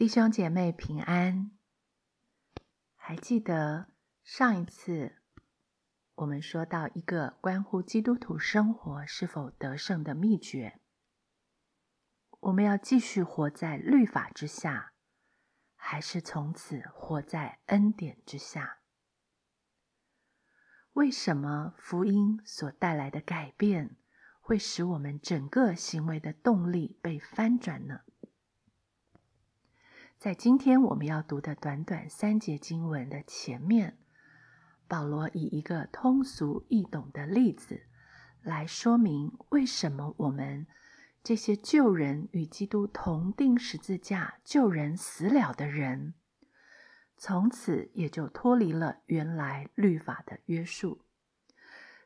弟兄姐妹平安。还记得上一次我们说到一个关乎基督徒生活是否得胜的秘诀？我们要继续活在律法之下，还是从此活在恩典之下？为什么福音所带来的改变会使我们整个行为的动力被翻转呢？在今天我们要读的短短三节经文的前面，保罗以一个通俗易懂的例子来说明，为什么我们这些旧人与基督同钉十字架、救人死了的人，从此也就脱离了原来律法的约束，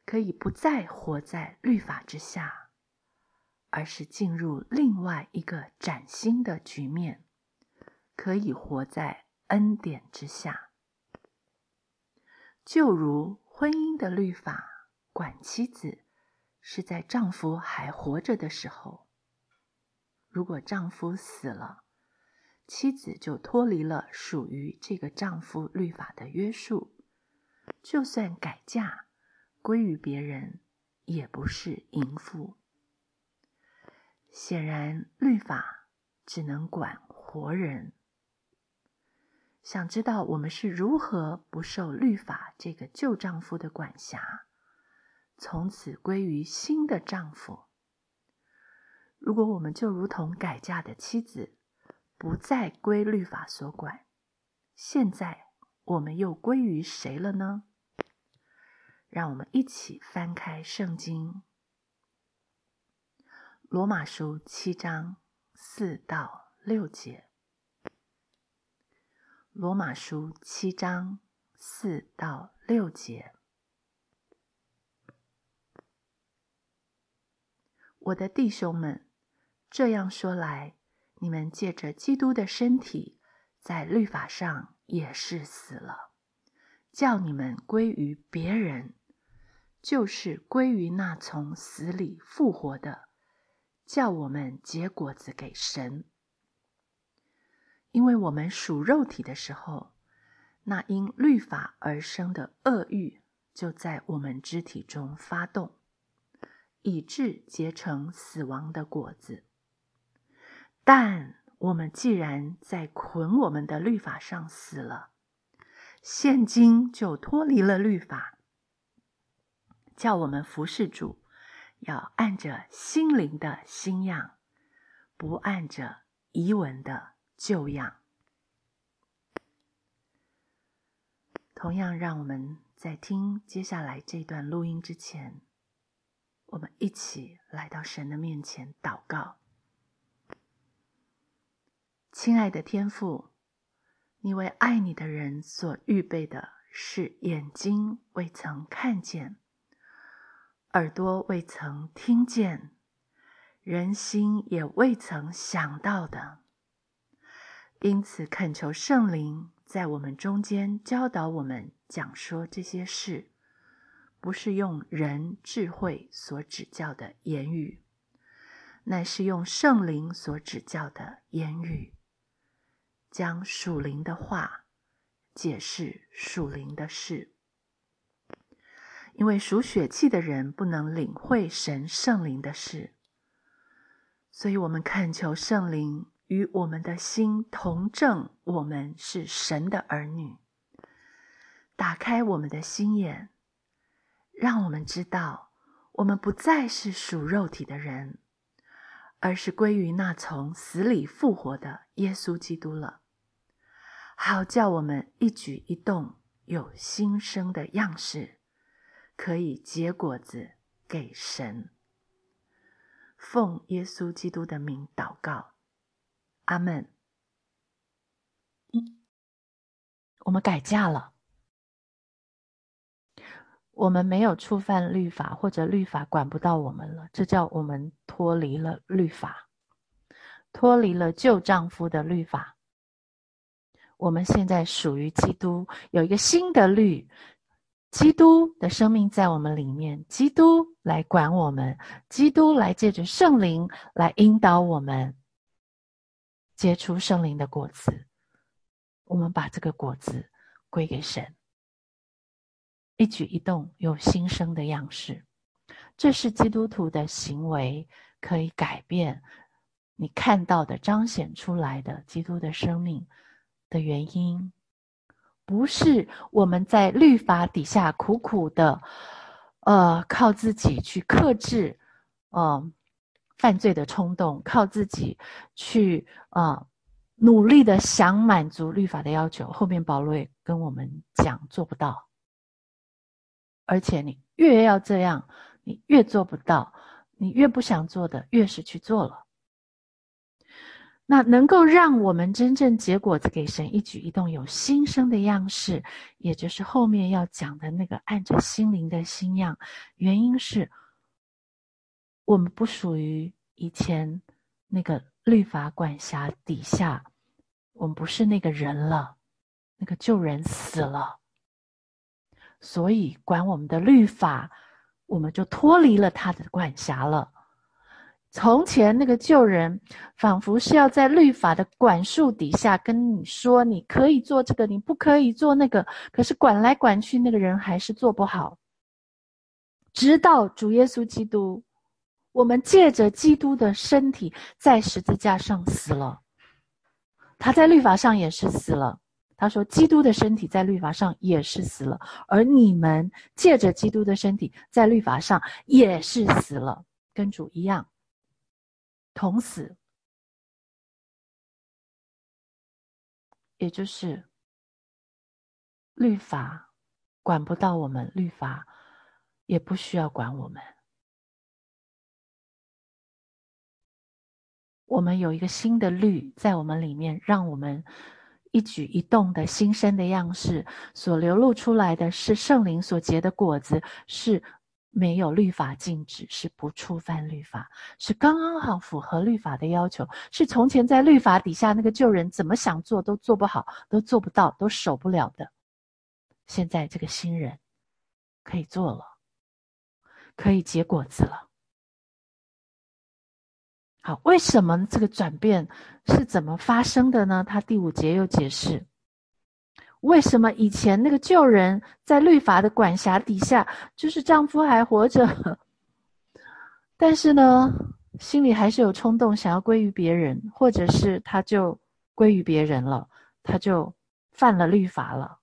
可以不再活在律法之下，而是进入另外一个崭新的局面。可以活在恩典之下，就如婚姻的律法管妻子是在丈夫还活着的时候，如果丈夫死了，妻子就脱离了属于这个丈夫律法的约束，就算改嫁归于别人，也不是淫妇。显然，律法只能管活人。想知道我们是如何不受律法这个旧丈夫的管辖，从此归于新的丈夫？如果我们就如同改嫁的妻子，不再归律法所管，现在我们又归于谁了呢？让我们一起翻开圣经，《罗马书》七章四到六节。罗马书七章四到六节，我的弟兄们，这样说来，你们借着基督的身体，在律法上也是死了，叫你们归于别人，就是归于那从死里复活的，叫我们结果子给神。因为我们属肉体的时候，那因律法而生的恶欲就在我们肢体中发动，以致结成死亡的果子。但我们既然在捆我们的律法上死了，现今就脱离了律法，叫我们服侍主，要按着心灵的新样，不按着遗文的。旧样。同样，让我们在听接下来这段录音之前，我们一起来到神的面前祷告。亲爱的天父，你为爱你的人所预备的是眼睛未曾看见，耳朵未曾听见，人心也未曾想到的。因此，恳求圣灵在我们中间教导我们讲说这些事，不是用人智慧所指教的言语，乃是用圣灵所指教的言语，将属灵的话解释属灵的事。因为属血气的人不能领会神圣灵的事，所以我们恳求圣灵。与我们的心同证，我们是神的儿女。打开我们的心眼，让我们知道，我们不再是属肉体的人，而是归于那从死里复活的耶稣基督了。好叫我们一举一动有新生的样式，可以结果子给神。奉耶稣基督的名祷告。阿门。我们改嫁了，我们没有触犯律法，或者律法管不到我们了，这叫我们脱离了律法，脱离了旧丈夫的律法。我们现在属于基督，有一个新的律，基督的生命在我们里面，基督来管我们，基督来借着圣灵来引导我们。结出圣灵的果子。我们把这个果子归给神，一举一动有新生的样式。这是基督徒的行为可以改变你看到的、彰显出来的基督的生命的原因，不是我们在律法底下苦苦的，呃，靠自己去克制，嗯，犯罪的冲动，靠自己去啊，努力的想满足律法的要求。后面保罗也跟我们讲，做不到，而且你越要这样。你越做不到，你越不想做的，越是去做了。那能够让我们真正结果子给神一举一动有新生的样式，也就是后面要讲的那个按着心灵的新样。原因是，我们不属于以前那个律法管辖底下，我们不是那个人了，那个旧人死了，所以管我们的律法。我们就脱离了他的管辖了。从前那个旧人，仿佛是要在律法的管束底下跟你说：“你可以做这个，你不可以做那个。”可是管来管去，那个人还是做不好。直到主耶稣基督，我们借着基督的身体在十字架上死了，他在律法上也是死了。他说：“基督的身体在律法上也是死了，而你们借着基督的身体在律法上也是死了，跟主一样，同死。也就是律法管不到我们，律法也不需要管我们。我们有一个新的律在我们里面，让我们。”一举一动的新生的样式，所流露出来的是圣灵所结的果子，是没有律法禁止，是不触犯律法，是刚刚好符合律法的要求，是从前在律法底下那个旧人怎么想做都做不好，都做不到，都守不了的。现在这个新人可以做了，可以结果子了。好，为什么这个转变是怎么发生的呢？他第五节又解释，为什么以前那个旧人在律法的管辖底下，就是丈夫还活着，但是呢，心里还是有冲动想要归于别人，或者是他就归于别人了，他就犯了律法了，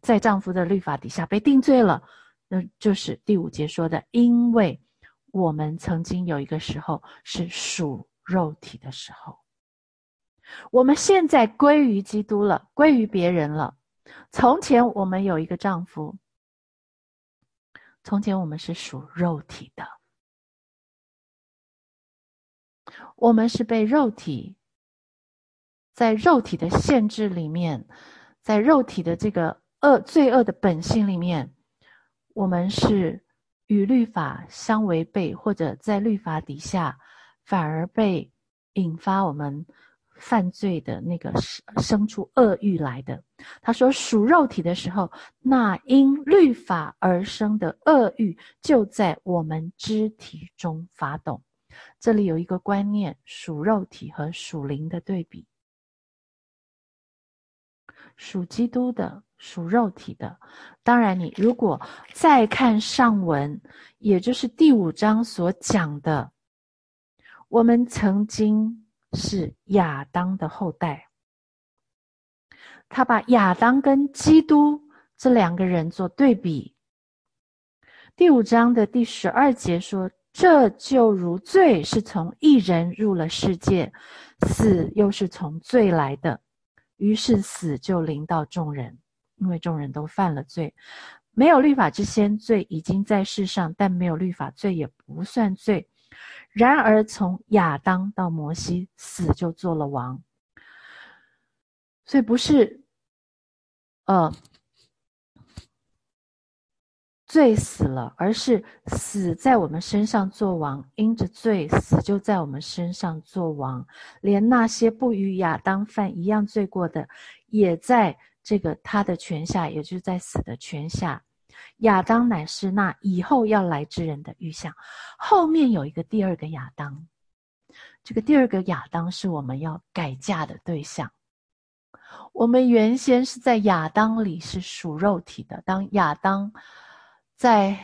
在丈夫的律法底下被定罪了，那就是第五节说的，因为。我们曾经有一个时候是属肉体的时候，我们现在归于基督了，归于别人了。从前我们有一个丈夫，从前我们是属肉体的，我们是被肉体在肉体的限制里面，在肉体的这个恶罪恶的本性里面，我们是。与律法相违背，或者在律法底下，反而被引发我们犯罪的那个生生出恶欲来的。他说属肉体的时候，那因律法而生的恶欲就在我们肢体中发动。这里有一个观念：属肉体和属灵的对比。属基督的。属肉体的，当然，你如果再看上文，也就是第五章所讲的，我们曾经是亚当的后代，他把亚当跟基督这两个人做对比。第五章的第十二节说：“这就如罪是从一人入了世界，死又是从罪来的，于是死就临到众人。”因为众人都犯了罪，没有律法之先，罪已经在世上；但没有律法，罪也不算罪。然而从亚当到摩西，死就做了王。所以不是，呃，罪死了，而是死在我们身上做王。因着罪，死就在我们身上做王。连那些不与亚当犯一样罪过的，也在。这个他的权下，也就是在死的权下，亚当乃是那以后要来之人的预象。后面有一个第二个亚当，这个第二个亚当是我们要改嫁的对象。我们原先是在亚当里是属肉体的，当亚当在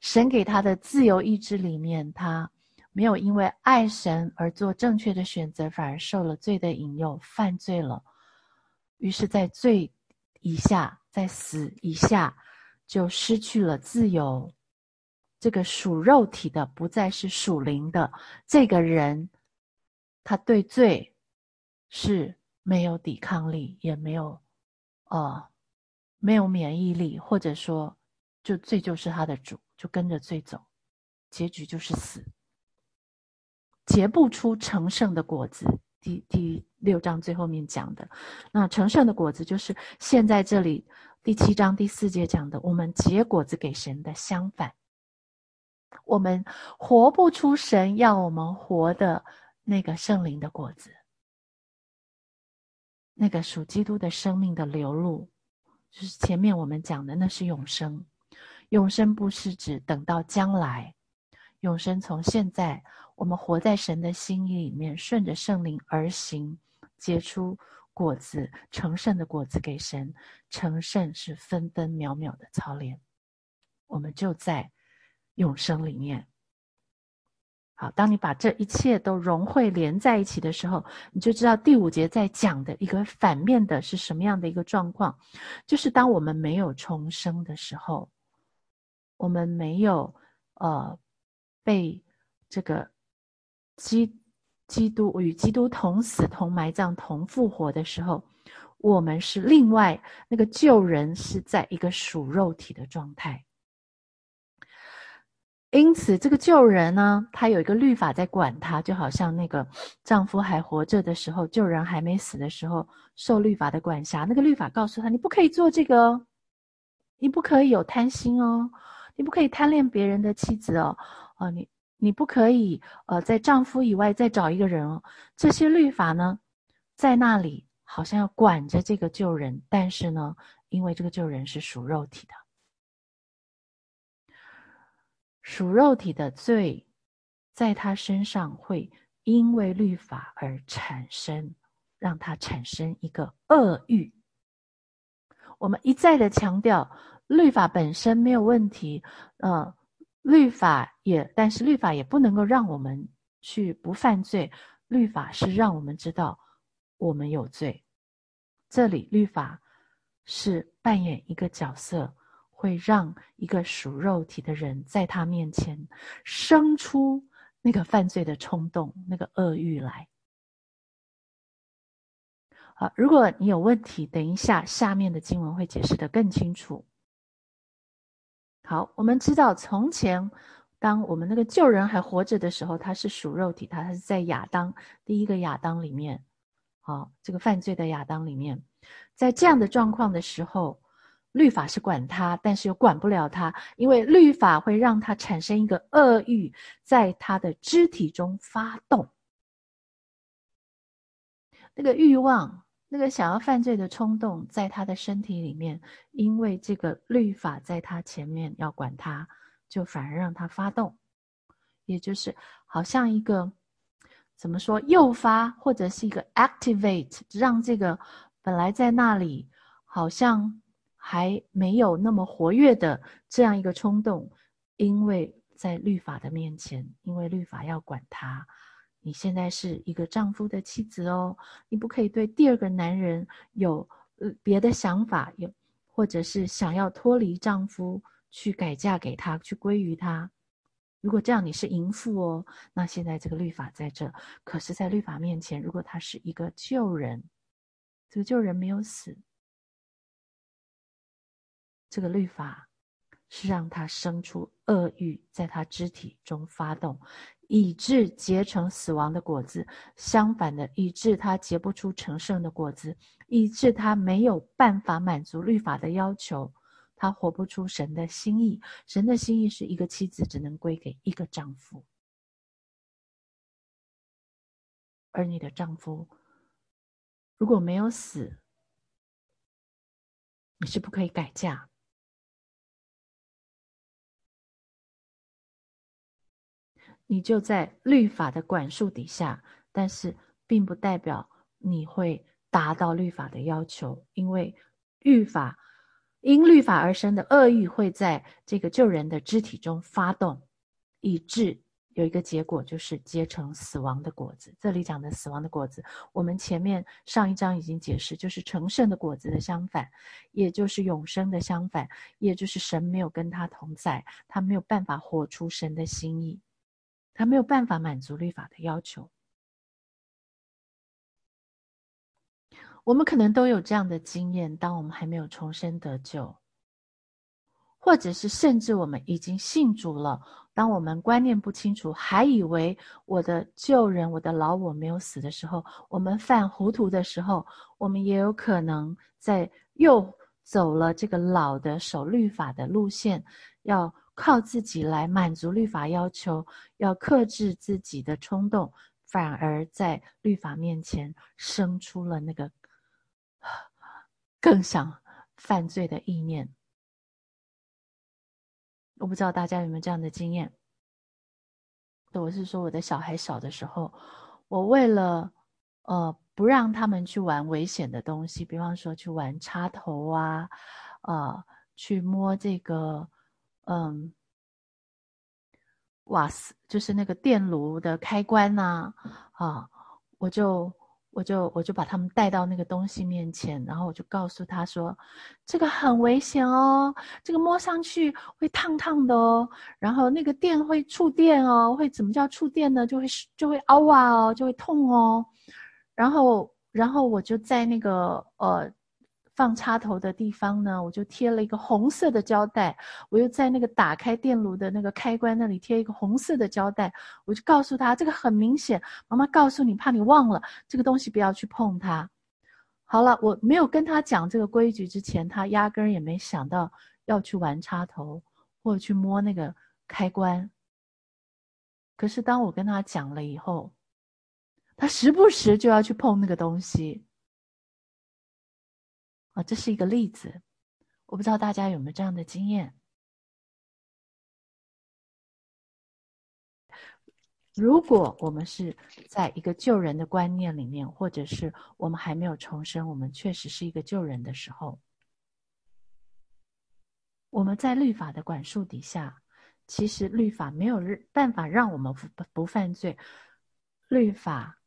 神给他的自由意志里面，他没有因为爱神而做正确的选择，反而受了罪的引诱，犯罪了。于是，在罪以下，在死以下，就失去了自由。这个属肉体的，不再是属灵的。这个人，他对罪是没有抵抗力，也没有，呃，没有免疫力，或者说，就罪就是他的主，就跟着罪走，结局就是死，结不出成圣的果子。第第六章最后面讲的，那成圣的果子就是现在这里第七章第四节讲的，我们结果子给神的相反，我们活不出神要我们活的那个圣灵的果子，那个属基督的生命的流露，就是前面我们讲的，那是永生。永生不是指等到将来，永生从现在。我们活在神的心意里面，顺着圣灵而行，结出果子，成圣的果子给神。成圣是分分秒秒的操练，我们就在永生里面。好，当你把这一切都融汇连在一起的时候，你就知道第五节在讲的一个反面的是什么样的一个状况，就是当我们没有重生的时候，我们没有呃被这个。基基督与基督同死、同埋葬、同复活的时候，我们是另外那个旧人是在一个属肉体的状态。因此，这个旧人呢，他有一个律法在管他，就好像那个丈夫还活着的时候，旧人还没死的时候，受律法的管辖。那个律法告诉他：你不可以做这个，你不可以有贪心哦，你不可以贪恋别人的妻子哦，哦，你。你不可以，呃，在丈夫以外再找一个人哦。这些律法呢，在那里好像要管着这个旧人，但是呢，因为这个旧人是属肉体的，属肉体的罪，在他身上会因为律法而产生，让他产生一个恶欲。我们一再的强调，律法本身没有问题，呃。律法也，但是律法也不能够让我们去不犯罪。律法是让我们知道我们有罪。这里律法是扮演一个角色，会让一个属肉体的人在他面前生出那个犯罪的冲动、那个恶欲来。好，如果你有问题，等一下下面的经文会解释的更清楚。好，我们知道从前，当我们那个旧人还活着的时候，他是属肉体，他是在亚当第一个亚当里面，好，这个犯罪的亚当里面，在这样的状况的时候，律法是管他，但是又管不了他，因为律法会让他产生一个恶欲，在他的肢体中发动，那个欲望。那个想要犯罪的冲动在他的身体里面，因为这个律法在他前面要管他，就反而让他发动，也就是好像一个怎么说诱发或者是一个 activate，让这个本来在那里好像还没有那么活跃的这样一个冲动，因为在律法的面前，因为律法要管他。你现在是一个丈夫的妻子哦，你不可以对第二个男人有呃别的想法，有或者是想要脱离丈夫去改嫁给他，去归于他。如果这样，你是淫妇哦。那现在这个律法在这，可是，在律法面前，如果他是一个旧人，这个旧人没有死，这个律法是让他生出恶欲，在他肢体中发动。以致结成死亡的果子，相反的，以致他结不出成圣的果子，以致他没有办法满足律法的要求，他活不出神的心意。神的心意是一个妻子只能归给一个丈夫，而你的丈夫如果没有死，你是不可以改嫁。你就在律法的管束底下，但是并不代表你会达到律法的要求，因为律法因律法而生的恶欲会在这个救人的肢体中发动，以致。有一个结果就是结成死亡的果子。这里讲的死亡的果子，我们前面上一章已经解释，就是成圣的果子的相反，也就是永生的相反，也就是神没有跟他同在，他没有办法活出神的心意，他没有办法满足律法的要求。我们可能都有这样的经验：当我们还没有重生得救，或者是甚至我们已经信主了。当我们观念不清楚，还以为我的旧人、我的老我没有死的时候，我们犯糊涂的时候，我们也有可能在又走了这个老的守律法的路线，要靠自己来满足律法要求，要克制自己的冲动，反而在律法面前生出了那个更想犯罪的意念。我不知道大家有没有这样的经验。我是说，我的小孩小的时候，我为了呃不让他们去玩危险的东西，比方说去玩插头啊，呃，去摸这个嗯瓦斯，就是那个电炉的开关呐，啊，我就。我就我就把他们带到那个东西面前，然后我就告诉他说：“这个很危险哦，这个摸上去会烫烫的哦，然后那个电会触电哦，会怎么叫触电呢？就会就会凹啊哦，就会痛哦。然后然后我就在那个呃。”放插头的地方呢，我就贴了一个红色的胶带。我又在那个打开电炉的那个开关那里贴一个红色的胶带。我就告诉他，这个很明显，妈妈告诉你，怕你忘了这个东西，不要去碰它。好了，我没有跟他讲这个规矩之前，他压根儿也没想到要去玩插头或者去摸那个开关。可是当我跟他讲了以后，他时不时就要去碰那个东西。啊，这是一个例子，我不知道大家有没有这样的经验。如果我们是在一个救人的观念里面，或者是我们还没有重生，我们确实是一个救人的时候，我们在律法的管束底下，其实律法没有办法让我们不不犯罪，律法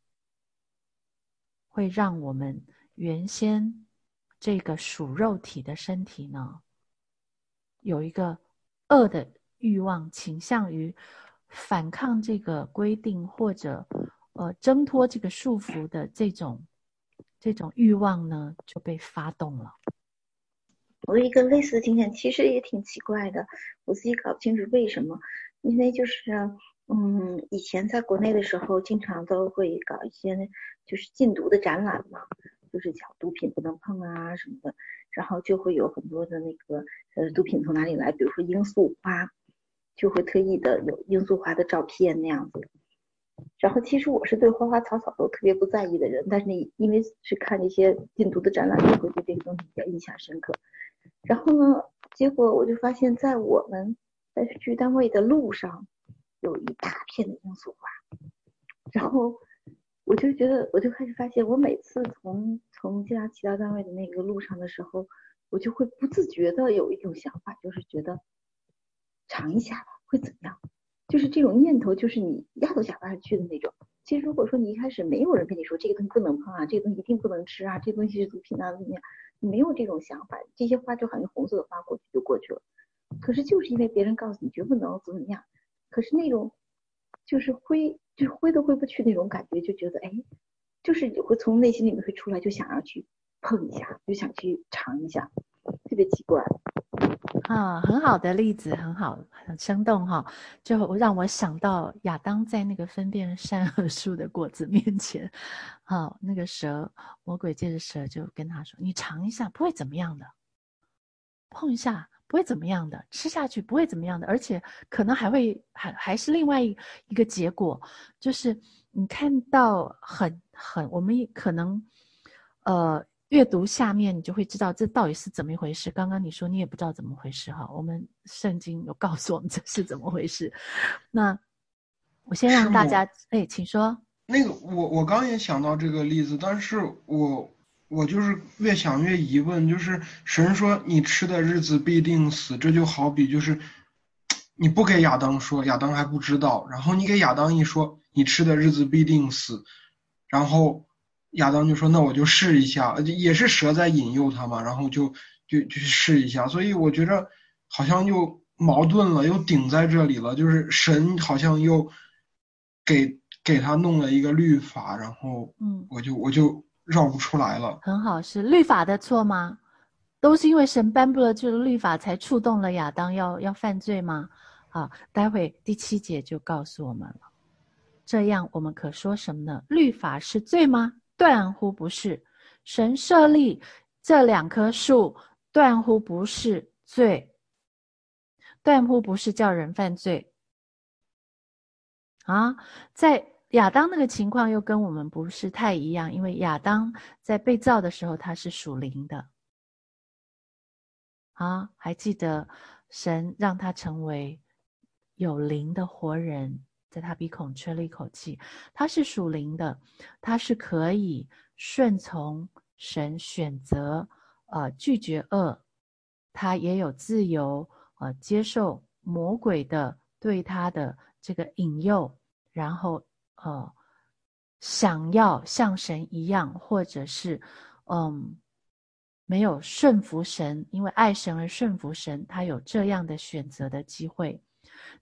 会让我们原先。这个属肉体的身体呢，有一个恶的欲望，倾向于反抗这个规定，或者呃挣脱这个束缚的这种这种欲望呢，就被发动了。我有一个类似的经验，其实也挺奇怪的，我自己搞不清楚为什么。因为就是嗯，以前在国内的时候，经常都会搞一些就是禁毒的展览嘛。就是讲毒品不能碰啊什么的，然后就会有很多的那个呃毒品从哪里来，比如说罂粟花，就会特意的有罂粟花的照片那样子。然后其实我是对花花草草都特别不在意的人，但是你因为是看那些禁毒的展览，就会对这个东西比较印象深刻。然后呢，结果我就发现，在我们在去单位的路上，有一大片的罂粟花，然后。我就觉得，我就开始发现，我每次从从家骑到单位的那个路上的时候，我就会不自觉的有一种想法，就是觉得尝一下吧，会怎么样？就是这种念头，就是你压都压不下去的那种。其实如果说你一开始没有人跟你说这个东西不能碰啊，这个东西一定不能吃啊，这东西是毒品啊，怎么样？你没有这种想法，这些花就好像红色的花过去就过去了。可是就是因为别人告诉你绝不能怎么样，可是那种就是灰。就挥都挥不去那种感觉，就觉得哎，就是会从内心里面会出来，就想要去碰一下，就想去尝一下，特别奇怪。啊，很好的例子，很好，很生动哈，就让我想到亚当在那个分辨善恶树的果子面前，好，那个蛇，魔鬼借着蛇就跟他说：“你尝一下，不会怎么样的，碰一下。”不会怎么样的，吃下去不会怎么样的，而且可能还会还还是另外一一个结果，就是你看到很很，我们可能呃阅读下面，你就会知道这到底是怎么一回事。刚刚你说你也不知道怎么回事哈，我们圣经有告诉我们这是怎么回事。那我先让大家，哎，请说。那个，我我刚也想到这个例子，但是我我就是越想越疑问，就是神说你吃的日子必定死，这就好比就是你不给亚当说，亚当还不知道，然后你给亚当一说，你吃的日子必定死，然后亚当就说那我就试一下，也是蛇在引诱他嘛，然后就就就去试一下，所以我觉着好像又矛盾了，又顶在这里了，就是神好像又给。给他弄了一个律法，然后，嗯，我就我就绕不出来了。很好，是律法的错吗？都是因为神颁布了这个律法，才触动了亚当要要犯罪吗？好，待会第七节就告诉我们了。这样我们可说什么呢？律法是罪吗？断乎不是。神设立这两棵树，断乎不是罪，断乎不是叫人犯罪。啊，在亚当那个情况又跟我们不是太一样，因为亚当在被造的时候他是属灵的。啊，还记得神让他成为有灵的活人，在他鼻孔吹了一口气，他是属灵的，他是可以顺从神选择，呃，拒绝恶，他也有自由，呃，接受魔鬼的对他的这个引诱。然后，呃，想要像神一样，或者是，嗯，没有顺服神，因为爱神而顺服神，他有这样的选择的机会。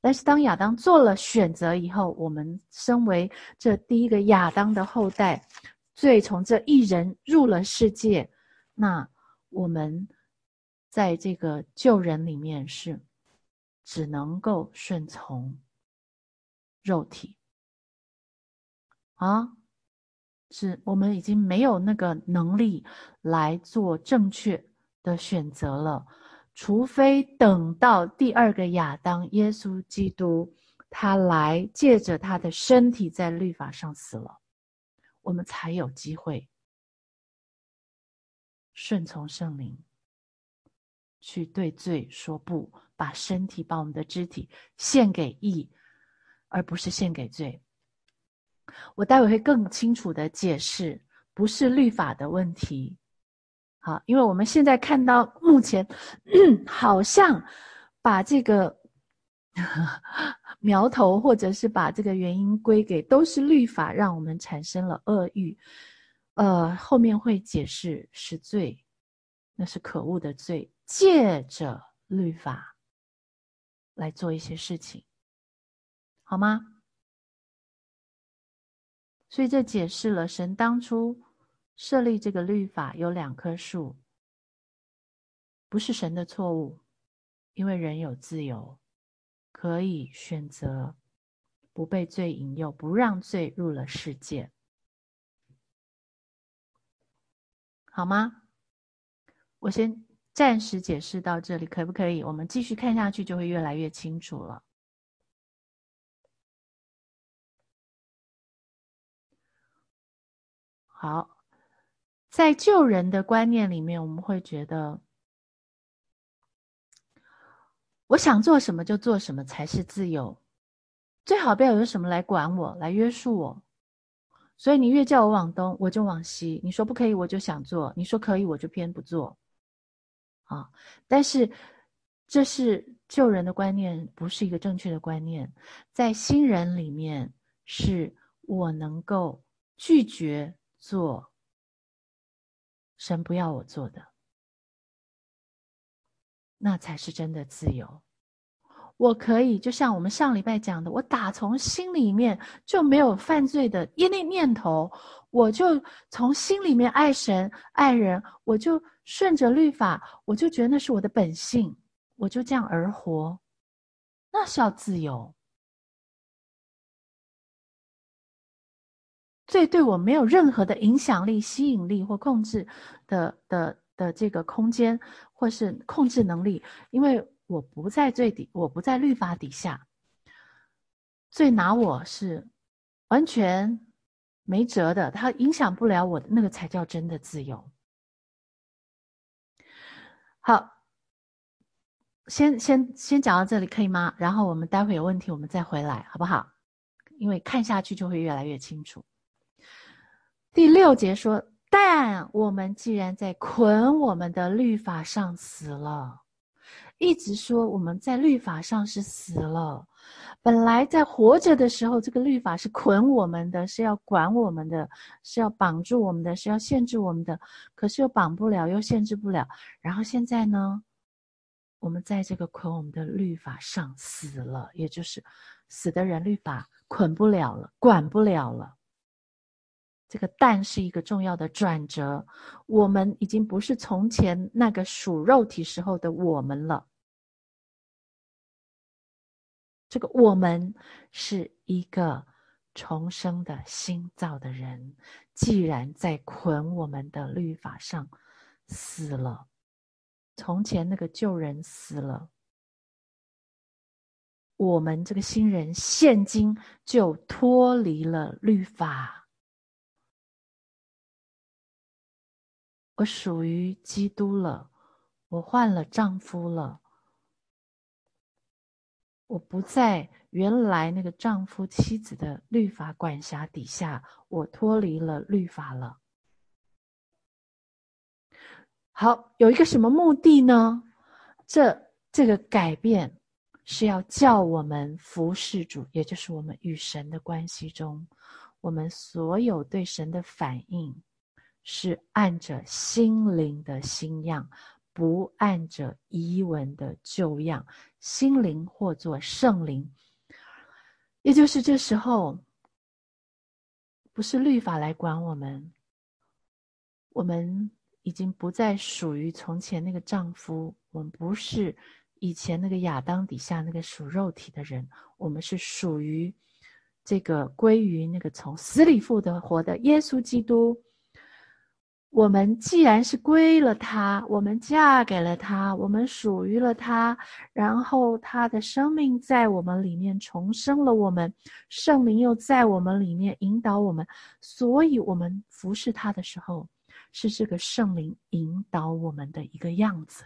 但是当亚当做了选择以后，我们身为这第一个亚当的后代，最从这一人入了世界，那我们在这个救人里面是只能够顺从肉体。啊，是我们已经没有那个能力来做正确的选择了，除非等到第二个亚当耶稣基督他来借着他的身体在律法上死了，我们才有机会顺从圣灵，去对罪说不，把身体把我们的肢体献给义，而不是献给罪。我待会会更清楚的解释，不是律法的问题，好，因为我们现在看到目前 好像把这个 苗头，或者是把这个原因归给都是律法，让我们产生了恶欲。呃，后面会解释是罪，那是可恶的罪，借着律法来做一些事情，好吗？所以这解释了神当初设立这个律法有两棵树，不是神的错误，因为人有自由，可以选择不被罪引诱，不让罪入了世界，好吗？我先暂时解释到这里，可不可以？我们继续看下去就会越来越清楚了。好，在救人的观念里面，我们会觉得，我想做什么就做什么才是自由，最好不要有什么来管我、来约束我。所以你越叫我往东，我就往西；你说不可以，我就想做；你说可以，我就偏不做。啊！但是这是旧人的观念，不是一个正确的观念。在新人里面，是我能够拒绝。做神不要我做的，那才是真的自由。我可以，就像我们上礼拜讲的，我打从心里面就没有犯罪的一念念头，我就从心里面爱神爱人，我就顺着律法，我就觉得那是我的本性，我就这样而活，那是要自由。最对我没有任何的影响力、吸引力或控制的的的这个空间，或是控制能力，因为我不在最底，我不在律法底下，最拿我是完全没辙的，它影响不了我，那个才叫真的自由。好，先先先讲到这里可以吗？然后我们待会有问题我们再回来，好不好？因为看下去就会越来越清楚。第六节说：“但我们既然在捆我们的律法上死了，一直说我们在律法上是死了。本来在活着的时候，这个律法是捆我们的，是要管我们的，是要绑住我们的，是要限制我们的。可是又绑不了，又限制不了。然后现在呢，我们在这个捆我们的律法上死了，也就是死的人，律法捆不了了，管不了了。”这个“但”是一个重要的转折，我们已经不是从前那个属肉体时候的我们了。这个“我们”是一个重生的新造的人，既然在捆我们的律法上死了，从前那个旧人死了，我们这个新人现今就脱离了律法。我属于基督了，我换了丈夫了，我不在原来那个丈夫妻子的律法管辖底下，我脱离了律法了。好，有一个什么目的呢？这这个改变是要叫我们服侍主，也就是我们与神的关系中，我们所有对神的反应。是按着心灵的新样，不按着遗文的旧样。心灵或作圣灵，也就是这时候，不是律法来管我们。我们已经不再属于从前那个丈夫，我们不是以前那个亚当底下那个属肉体的人，我们是属于这个归于那个从死里复活的耶稣基督。我们既然是归了他，我们嫁给了他，我们属于了他，然后他的生命在我们里面重生了我们，圣灵又在我们里面引导我们，所以我们服侍他的时候，是这个圣灵引导我们的一个样子，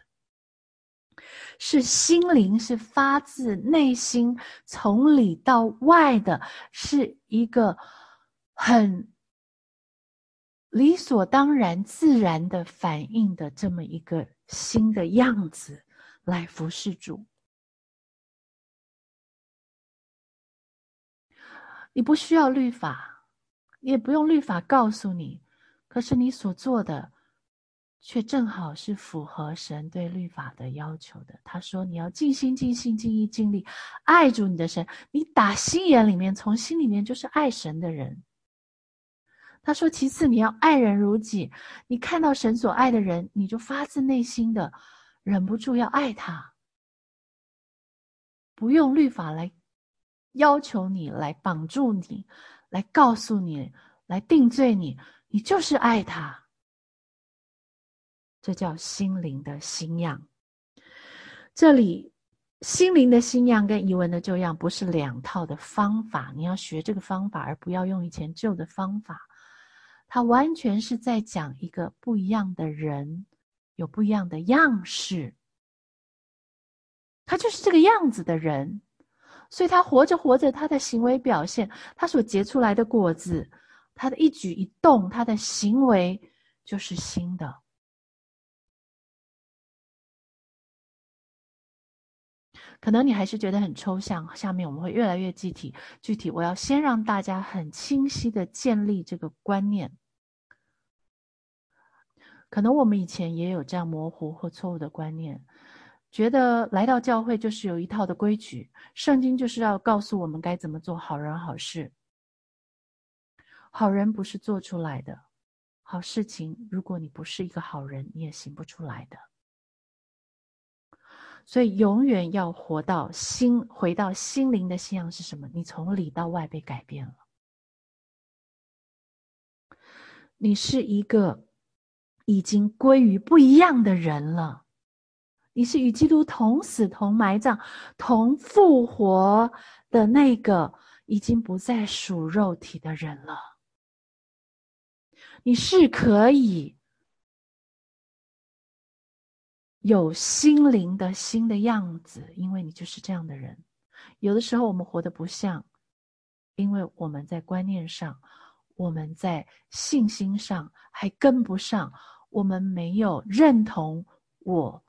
是心灵是发自内心从里到外的，是一个很。理所当然、自然的反应的这么一个新的样子来服侍主，你不需要律法，你也不用律法告诉你，可是你所做的却正好是符合神对律法的要求的。他说：“你要尽心、尽心、尽意、尽力爱主你的神。你打心眼里面，从心里面就是爱神的人。”他说：“其次，你要爱人如己。你看到神所爱的人，你就发自内心的忍不住要爱他，不用律法来要求你，来绑住你，来告诉你，来定罪你，你就是爱他。这叫心灵的新样。这里心灵的新样跟遗文的旧样不是两套的方法，你要学这个方法，而不要用以前旧的方法。”他完全是在讲一个不一样的人，有不一样的样式。他就是这个样子的人，所以他活着活着，他的行为表现，他所结出来的果子，他的一举一动，他的行为就是新的。可能你还是觉得很抽象，下面我们会越来越具体。具体，我要先让大家很清晰的建立这个观念。可能我们以前也有这样模糊或错误的观念，觉得来到教会就是有一套的规矩，圣经就是要告诉我们该怎么做好人好事。好人不是做出来的，好事情如果你不是一个好人，你也行不出来的。所以永远要活到心，回到心灵的信仰是什么？你从里到外被改变了，你是一个。已经归于不一样的人了。你是与基督同死、同埋葬、同复活的那个已经不再属肉体的人了。你是可以有心灵的新的样子，因为你就是这样的人。有的时候我们活得不像，因为我们在观念上，我们在信心上还跟不上，我们没有认同我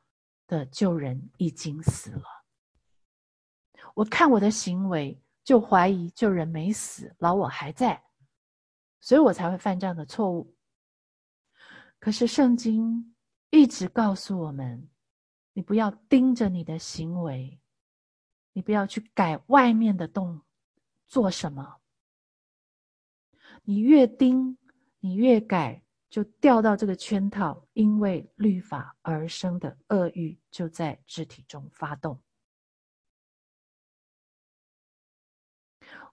的救人已经死了。我看我的行为就怀疑救人没死，老我还在，所以我才会犯这样的错误。可是圣经一直告诉我们：你不要盯着你的行为，你不要去改外面的动做什么。你越盯，你越改，就掉到这个圈套，因为律法而生的恶欲就在肢体中发动。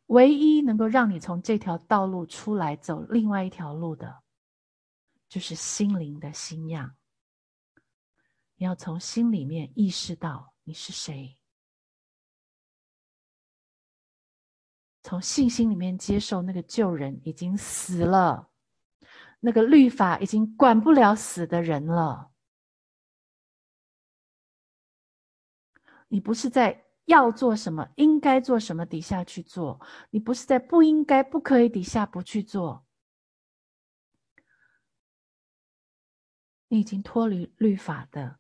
唯一能够让你从这条道路出来，走另外一条路的。就是心灵的新样，你要从心里面意识到你是谁，从信心里面接受那个旧人已经死了，那个律法已经管不了死的人了。你不是在要做什么、应该做什么底下去做，你不是在不应该、不可以底下不去做。你已经脱离律法的，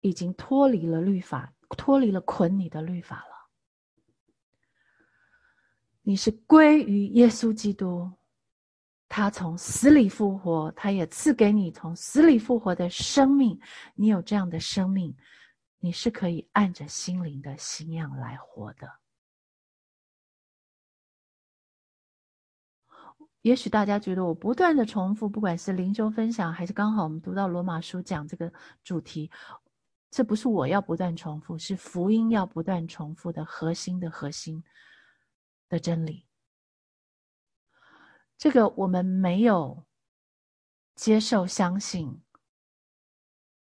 已经脱离了律法，脱离了捆你的律法了。你是归于耶稣基督，他从死里复活，他也赐给你从死里复活的生命。你有这样的生命，你是可以按着心灵的信仰来活的。也许大家觉得我不断的重复，不管是灵修分享，还是刚好我们读到罗马书讲这个主题，这不是我要不断重复，是福音要不断重复的核心的核心的真理。这个我们没有接受、相信，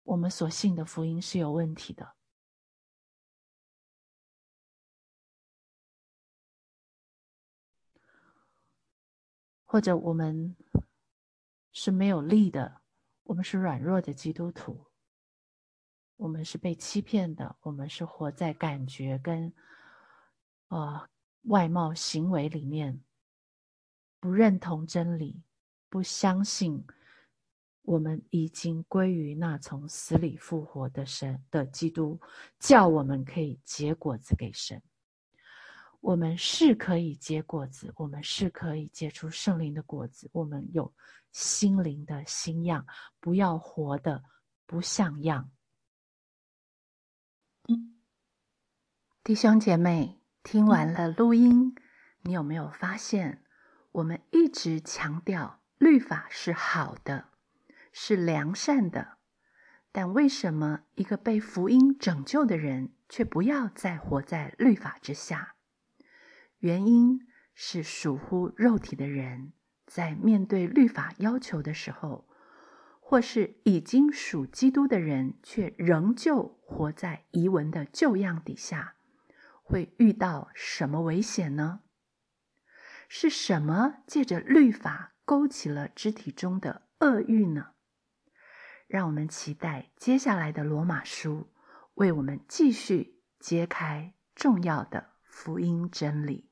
我们所信的福音是有问题的。或者我们是没有力的，我们是软弱的基督徒，我们是被欺骗的，我们是活在感觉跟呃外貌行为里面，不认同真理，不相信我们已经归于那从死里复活的神的基督，叫我们可以结果子给神。我们是可以结果子，我们是可以结出圣灵的果子。我们有心灵的新样，不要活的不像样。弟兄姐妹，听完了录音，你有没有发现，我们一直强调律法是好的，是良善的，但为什么一个被福音拯救的人，却不要再活在律法之下？原因是属乎肉体的人，在面对律法要求的时候，或是已经属基督的人，却仍旧活在遗文的旧样底下，会遇到什么危险呢？是什么借着律法勾起了肢体中的恶欲呢？让我们期待接下来的罗马书，为我们继续揭开重要的福音真理。